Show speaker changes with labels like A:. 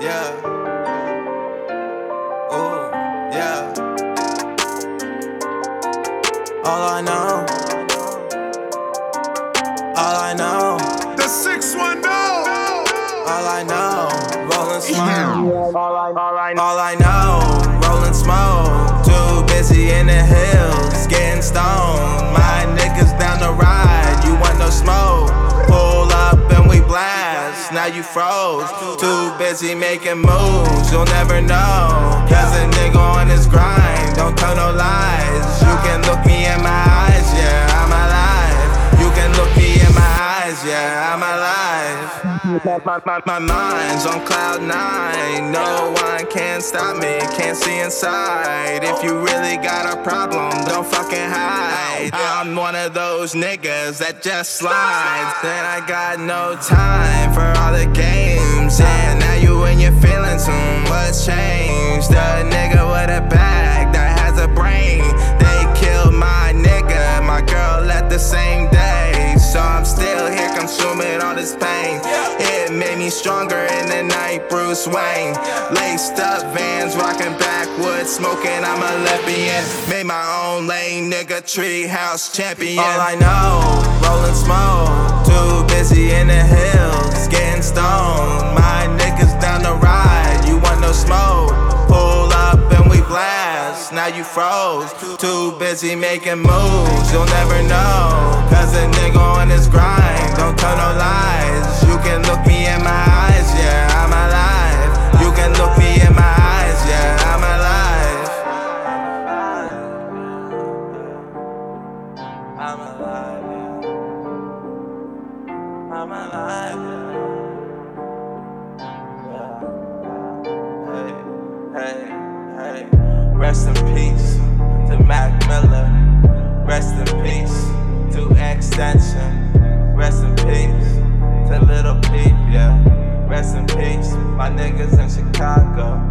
A: yeah. Oh, yeah. All I know, all I know,
B: the six one zero.
A: All I know, rolling smoke. all, I, all, I, all I know, rolling smoke. Too busy in the head. You froze. Too busy making moves, you'll never know. Alive. My, my, my mind's on cloud nine. No one can stop me, can't see inside. If you really got a problem, don't fucking hide. I'm one of those niggas that just slides. Then I got no time for all the games. Yeah, now you in your feelings, It made me stronger in the night, Bruce Wayne. Laced up vans, rocking backwoods, smoking. I'm a lesbian. Made my own lane, nigga, tree house champion. All I know, rolling smoke. Too busy in the hills, getting stoned. My niggas down the ride, you want no smoke? Pull up and we blast. Now you froze. Too busy making moves, you'll never know. Cause a nigga on his grind, don't tell no lies. I'm alive, yeah. I'm alive, yeah. Rest in peace to Mac Miller. Rest in peace to XXXTentacion. Rest in peace to Lil Peep, yeah. Rest in peace, my niggas in Chicago.